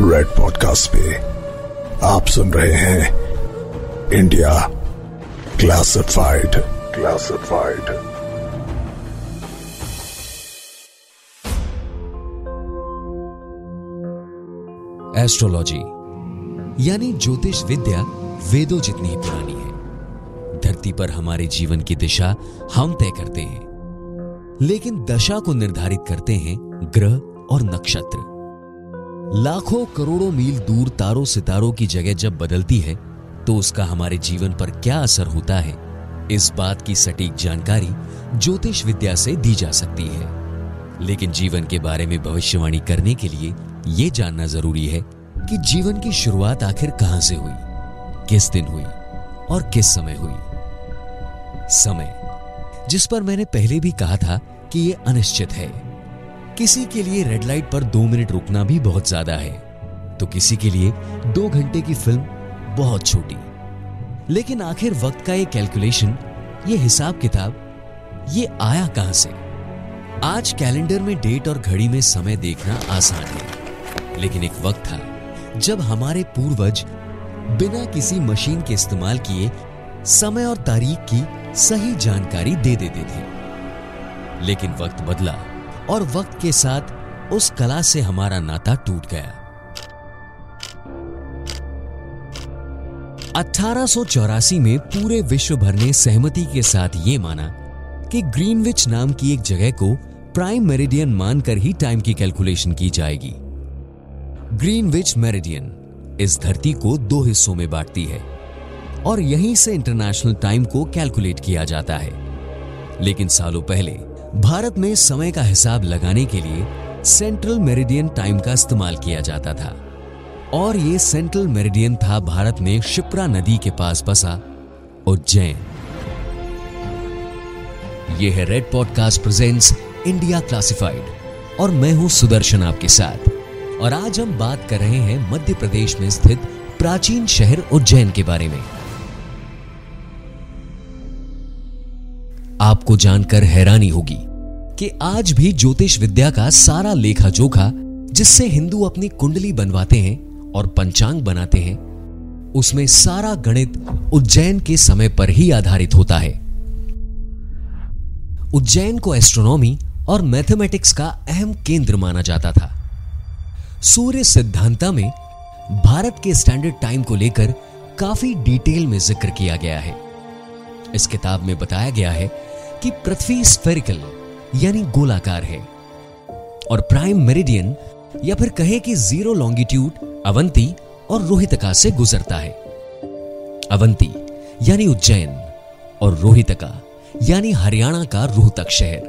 Red podcast पे आप सुन रहे हैं इंडिया क्लासिफाइड क्लासिफाइड एस्ट्रोलॉजी यानी ज्योतिष विद्या वेदों जितनी ही पुरानी है। धरती पर हमारे जीवन की दिशा हम तय करते हैं। लेकिन दशा को निर्धारित करते हैं ग्रह और नक्षत्र। लाखों करोड़ों मील दूर तारों सितारों की जगह जब बदलती है तो उसका हमारे जीवन पर क्या असर होता है? इस बात की सटीक जानकारी ज्योतिष विद्या से दी जा सकती है। लेकिन जीवन के बारे में भविष्यवाणी करने के लिए यह जानना ज़रूरी है कि जीवन की शुरुआत आखिर कहाँ से हुई? किस दिन हुई और किस समय हुई? समय, जिस पर मैंने पहले भी कहा था कि यह अनिश्चित है। किसी के लिए रेड लाइट पर दो मिनट रुकना भी बहुत ज़्यादा है। तो किसी के लिए दो घंटे की फ़िल्म बहुत छोटी। लेकिन आखिर वक्त का ये कैलकुलेशन ये हिसाब किताब, ये आया कहाँ से? आज कैलेंडर में डेट और घड़ी में समय देखना आसान है। लेकिन एक वक्त था, जब हमारे पूर्वज बिना किसी मशीन के इस्तेमाल किए समय और तारीख की सही जानकारी दे देते थे। लेकिन वक्त बदला। और वक्त के साथ उस कला से हमारा नाता टूट गया। अठारह सौ चौरासी में पूरे विश्व भर ने सहमति के साथ यह माना कि ग्रीनविच नाम की एक जगह को प्राइम मेरिडियन मानकर ही टाइम की कैलकुलेशन की जाएगी। ग्रीनविच मेरिडियन इस धरती को दो हिस्सों में बांटती है और यहीं से इंटरनेशनल टाइम को कैलकुलेट किया जाता है। लेकिन सालों पहले भारत में समय का हिसाब लगाने के लिए सेंट्रल मेरिडियन टाइम का इस्तेमाल किया जाता था। और ये सेंट्रल मेरिडियन था भारत में शिप्रा नदी के पास बसा उज्जैन। ये है red podcast presents India classified और मैं हूँ सुदर्शन आपके साथ। और आज हम बात कर रहे हैं मध्य प्रदेश में स्थित प्राचीन शहर उज्जैन के बारे में। आपको जानकर हैरानी होगी कि आज भी ज्योतिष विद्या का सारा लेखा जोखा जिससे हिंदू अपनी कुंडली बनवाते हैं और पंचांग बनाते हैं, उसमें सारा गणित उज्जैन के समय पर ही आधारित होता है। उज्जैन को एस्ट्रोनॉमी और मैथमेटिक्स का अहम केंद्र माना जाता था। सूर्य सिद्धांता में भारत के स्टैंडर्ड टाइम को लेकर काफ़ी डिटेल में ज़िक्र किया गया है। इस किताब में बताया गया है कि पृथ्वी स्फेरिकल यानी गोलाकार है। और प्राइम मेरिडियन या फिर कहे कि ज़ीरो लॉन्गिट्यूड अवंती और रोहितका से गुजरता है। अवंती, यानी उज्जैन, और रोहितका यानी हरियाणा का रोहतक शहर।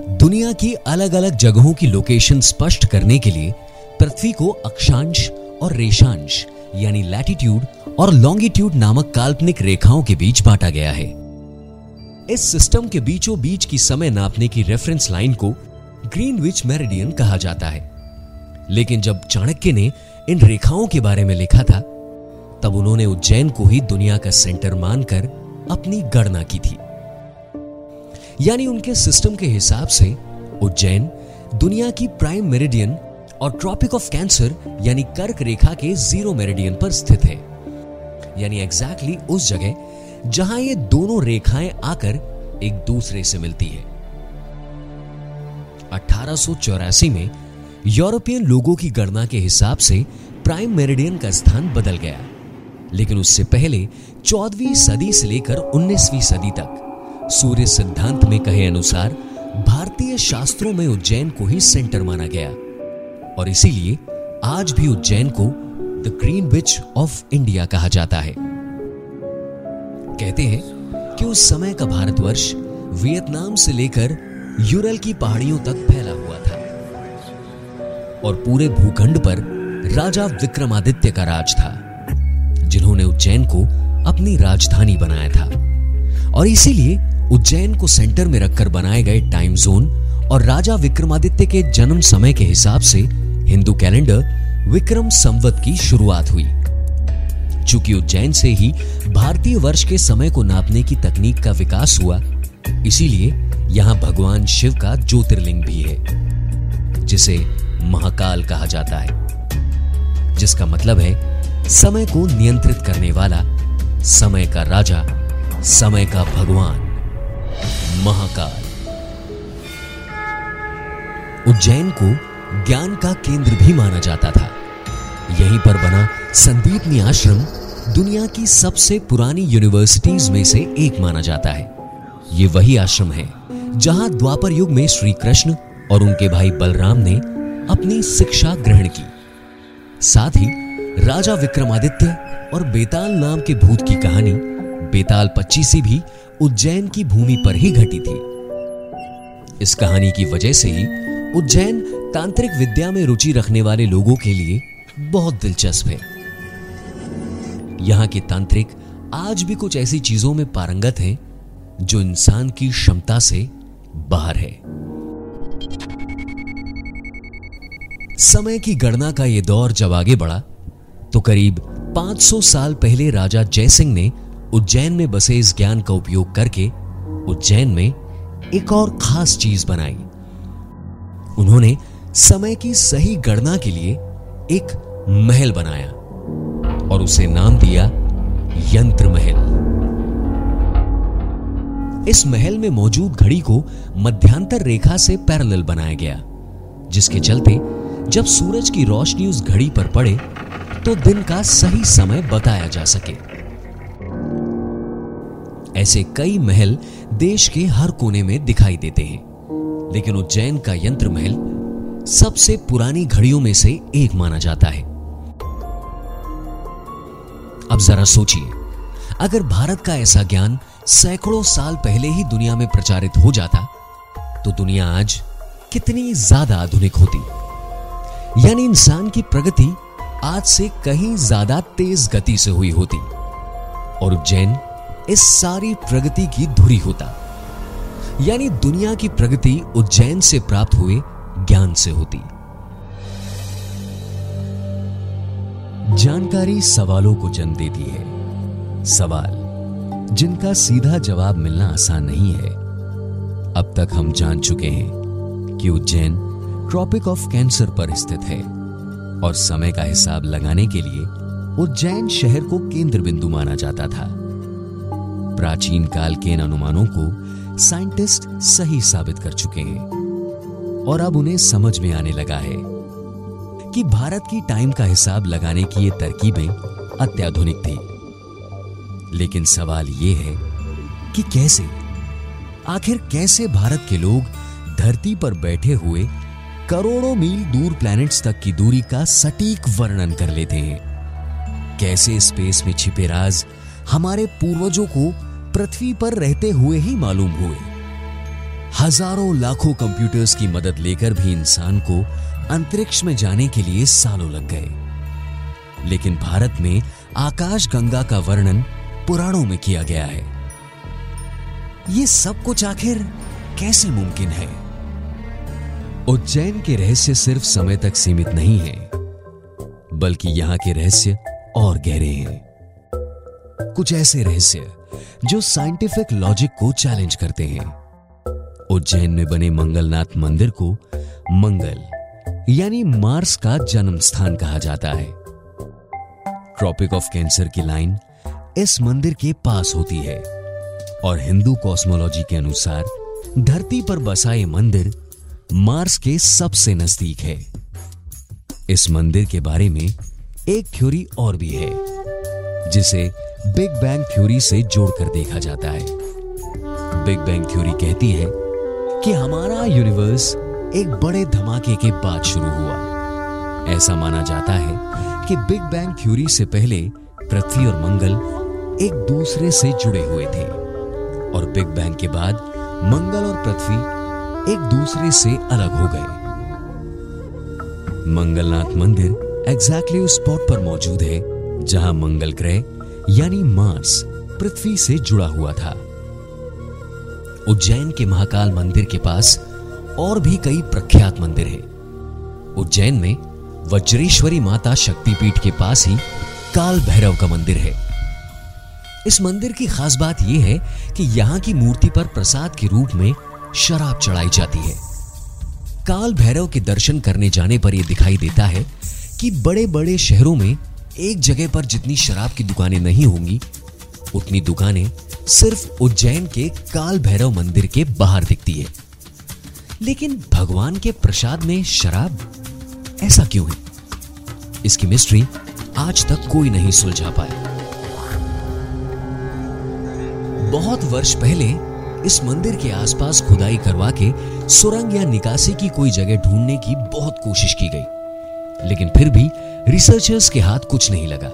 दुनिया की अलग अलग जगहों की लोकेशन स्पष्ट करने के लिए पृथ्वी को अक्षांश और रेशांश, यानी लैटिट्यूड और लॉन्गिट्यूड नामक काल्पनिक रेखाओं के बीच बांटा गया है। इस सिस्टम के बीचों बीच की समय नापने की रेफरेंस लाइन को ग्रीनविच मेरिडियन कहा जाता है। लेकिन जब चाणक्य ने इन रेखाओं के बारे में लिखा था, तब उन्होंने उज्जैन को ही दुनिया का सेंटर मानकर अपनी गणना की थी। यानी उनके सिस्टम के हिसाब से उज्जैन दुनिया की प्राइम मेरिडियन और ट्रॉपिक ऑफ़ कैंसर यानी कर्क रेखा के ज़ीरो मेरिडियन पर स्थित है। यानी एग्जैक्टली exactly उस जगह जहाँ ये दोनों रेखाएँ आकर एक दूसरे से मिलती है। अठारह में यूरोपियन लोगों की गणना के हिसाब से प्राइम मेरिडियन का स्थान बदल गया। लेकिन उससे पहले चौदहवीं सदी से लेकर उन्नीसवीं सदी तक सूर्य सिद्धांत में कहे अनुसार भारतीय शास्त्रों में उज्जैन को ही सेंटर माना गया। और इसीलिए आज भी उज्जैन को the Greenwich of India कहा जाता है। कहते हैं कि उस समय का भारतवर्ष वियतनाम से लेकर यूरल की पहाड़ियों तक फैला हुआ था और पूरे भूखंड पर राजा विक्रमादित्य का राज था, जिन्होंने उज्जैन को अपनी राजधानी बनाया था और इसीलिए उज्जैन को सेंटर में रखकर बनाए गए टाइम जोन और राजा विक्रमादित्य के जन्म समय के हिसाब से हिंदू कैलेंडर विक्रम संवत की शुरुआत हुई। चूँकि उज्जैन से ही भारतीय वर्ष के समय को नापने की तकनीक का विकास हुआ, इसीलिए यहाँ भगवान शिव का ज्योतिर्लिंग भी है, जिसे महाकाल कहा जाता है, जिसका मतलब है समय को नियंत्रित करने वाला, समय का राजा, समय का भगवान, महाकाल। उज्जैन को ज्ञान का केंद्र भी माना जाता था। यहीं पर बना संदीपनी आश्रम दुनिया की सबसे पुरानी यूनिवर्सिटीज में से एक माना जाता है। ये वही आश्रम है, जहाँ द्वापर युग में श्री कृष्ण और उनके भाई बलराम ने अपनी शिक्षा ग्रहण की। साथ ही राजा विक्रमादित्य और बेताल नाम के भूत की कहानी बेताल पच्चीसी भी उज्जैन की भूमि पर ही घटी थी। इस कहानी की वजह से ही उज्जैन तांत्रिक विद्या में रुचि रखने वाले लोगों के लिए बहुत दिलचस्प है। यहाँ के तांत्रिक आज भी कुछ ऐसी चीज़ों में पारंगत हैं, जो इंसान की क्षमता से बाहर है। समय की गणना का यह दौर जब आगे बढ़ा तो करीब 500 साल पहले राजा जयसिंह ने उज्जैन में बसे इस ज्ञान का उपयोग करके उज्जैन में एक और खास चीज़ बनाई। उन्होंने समय की सही गणना के लिए एक महल बनाया और उसे नाम दिया यंत्र महल। इस महल में मौजूद घड़ी को मध्यांतर रेखा से पैरेलल बनाया गया, जिसके चलते जब सूरज की रोशनी उस घड़ी पर पड़े तो दिन का सही समय बताया जा सके। ऐसे कई महल देश के हर कोने में दिखाई देते हैं, लेकिन उज्जैन का यंत्र महल सबसे पुरानी घड़ियों में से एक माना जाता है। अब जरा सोचिए, अगर भारत का ऐसा ज्ञान सैकड़ों साल पहले ही दुनिया में प्रचारित हो जाता तो दुनिया आज कितनी ज़्यादा आधुनिक होती। यानी इंसान की प्रगति आज से कहीं ज़्यादा तेज गति से हुई होती, और उज्जैन इस सारी प्रगति की धुरी होता। यानी दुनिया की प्रगति उज्जैन से प्राप्त हुए ज्ञान से होती। जानकारी सवालों को जन्म देती है। सवाल, जिनका सीधा जवाब मिलना आसान नहीं है। अब तक हम जान चुके हैं कि उज्जैन ट्रॉपिक ऑफ़ कैंसर पर स्थित है और समय का हिसाब लगाने के लिए उज्जैन शहर को केंद्र बिंदु माना जाता था। प्राचीन काल के इन अनुमानों को साइंटिस्ट सही साबित कर चुके हैं। और अब उन्हें समझ में आने लगा है कि भारत की टाइम का हिसाब लगाने की ये तरकीबें अत्याधुनिक थी। लेकिन सवाल ये है कि कैसे? आखिर कैसे भारत के लोग धरती पर बैठे हुए करोड़ों मील दूर प्लैनेट्स तक की दूरी का सटीक वर्णन कर लेते हैं? कैसे स्पेस में छिपे राज हमारे पूर्वजों को पृथ्वी पर रहते हुए ही मालूम हुए? हज़ारों लाखों कंप्यूटर्स की मदद लेकर भी इंसान को अंतरिक्ष में जाने के लिए सालों लग गए। लेकिन भारत में आकाश गंगा का वर्णन पुराणों में किया गया है। यह सब कुछ आखिर कैसे मुमकिन है? उज्जैन के रहस्य सिर्फ़ समय तक सीमित नहीं है, बल्कि यहाँ के रहस्य और गहरे हैं। कुछ ऐसे रहस्य जो साइंटिफिक लॉजिक को चैलेंज करते हैं। उज्जैन में बने मंगलनाथ मंदिर को मंगल, यानी मार्स का जन्म स्थान कहा जाता है। ट्रॉपिक ऑफ़ कैंसर की लाइन इस मंदिर के पास होती है, और हिंदू कॉस्मोलॉजी के अनुसार धरती पर बसा ये मंदिर मार्स के सबसे नज़दीक है। इस मंदिर के बारे में एक थ्योरी और भी है, जिसे बिग बैंग थ्योरी से जोड़कर देखा जाता है। बिग बैंग थ्योरी कहती है कि हमारा यूनिवर्स एक बड़े धमाके के बाद शुरू हुआ। ऐसा माना जाता है कि बिग बैंग थ्योरी से पहले पृथ्वी और मंगल एक दूसरे से जुड़े हुए थे और बिग बैंग के बाद मंगल और पृथ्वी एक दूसरे से अलग हो गए। मंगलनाथ मंदिर एग्जैक्टली उस स्पॉट पर मौजूद है जहाँ मंगल ग्रह यानी मार्स पृथ्वी से जुड़ा हुआ था। उज्जैन के महाकाल मंदिर के पास और भी कई प्रख्यात मंदिर हैं। उज्जैन में वज्रेश्वरी माता शक्तिपीठ के पास ही काल भैरव का मंदिर है। इस मंदिर की खास बात यह है कि यहाँ की मूर्ति पर प्रसाद के रूप में शराब चढ़ाई जाती है। काल भैरव के दर्शन करने जाने पर यह दिखाई देता है कि बड़े बड़े शहरों में एक जगह पर जितनी शराब की दुकानें नहीं होंगी, उतनी दुकानें सिर्फ़ उज्जैन के काल भैरव मंदिर के बाहर दिखती है। लेकिन भगवान के प्रसाद में शराब? ऐसा क्यों है? इसकी मिस्ट्री आज तक कोई नहीं सुलझा पाया। बहुत वर्ष पहले इस मंदिर के आसपास खुदाई करवा के सुरंग या निकासी की कोई जगह ढूँढने की बहुत कोशिश की गई। लेकिन फिर भी रिसर्चर्स के हाथ कुछ नहीं लगा।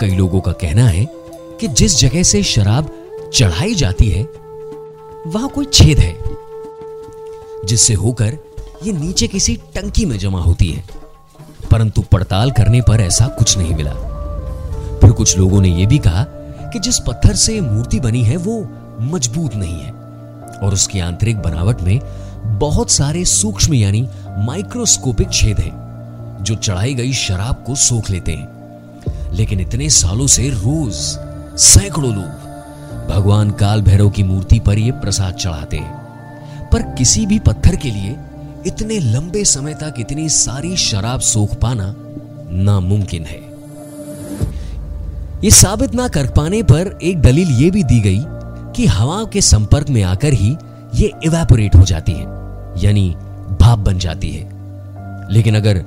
कई लोगों का कहना है कि जिस जगह से शराब चढ़ाई जाती है, वहाँ कोई छेद है, जिससे होकर यह नीचे किसी टंकी में जमा होती है। परंतु पड़ताल करने पर ऐसा कुछ नहीं मिला। फिर कुछ लोगों ने यह भी कहा कि जिस पत्थर से मूर्ति बनी है, वो मज़बूत नहीं है, और उसकी आंतरिक बनावट में बहुत सारे सूक्ष्म यानी माइक्रोस्कोपिक छेद हैं, जो चढ़ाई गई शराब को सोख लेते हैं। लेकिन इतने सालों से रोज सैकड़ों लोग भगवान काल भैरव की मूर्ति पर यह प्रसाद चढ़ाते हैं। पर किसी भी पत्थर के लिए इतने लंबे समय तक इतनी सारी शराब सोख पाना नामुमकिन है। यह साबित ना कर पाने पर एक दलील यह भी दी गई कि हवा के संपर्क में आकर ही ये इवेपोरेट हो जाती है, यानी भाप बन जाती है। लेकिन अगर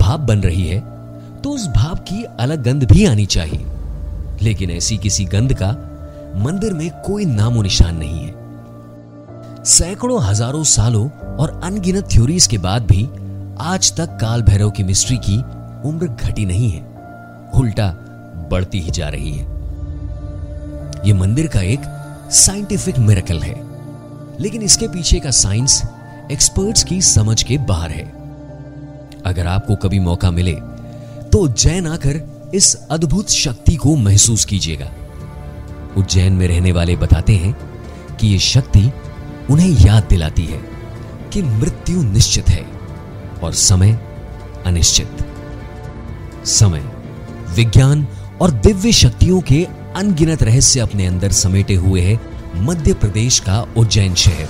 भाप बन रही है तो उस भाप की अलग गंध भी आनी चाहिए। लेकिन ऐसी किसी गंध का मंदिर में कोई नामो निशान नहीं है। सैकड़ों हज़ारों सालों और अनगिनत थ्योरीज के बाद भी आज तक काल भैरव की मिस्ट्री की उम्र घटी नहीं है। उल्टा बढ़ती ही जा रही है। यह मंदिर का एक साइंटिफिक मेरेकल है। लेकिन इसके पीछे का साइंस एक्सपर्ट्स की समझ के बाहर है। अगर आपको कभी मौका मिले तो उज्जैन आकर इस अद्भुत शक्ति को महसूस कीजिएगा। उज्जैन में रहने वाले बताते हैं कि यह शक्ति उन्हें याद दिलाती है कि मृत्यु निश्चित है और समय अनिश्चित। समय, विज्ञान और दिव्य शक्तियों के अनगिनत रहस्य अपने अंदर समेटे हुए है मध्य प्रदेश का उज्जैन शहर।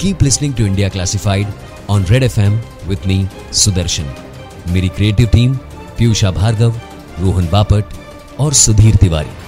Keep listening to India classified on red F M with me Sudarshan मेरी क्रिएटिव टीम पीयूषा भार्गव रोहन बापट और सुधीर तिवारी।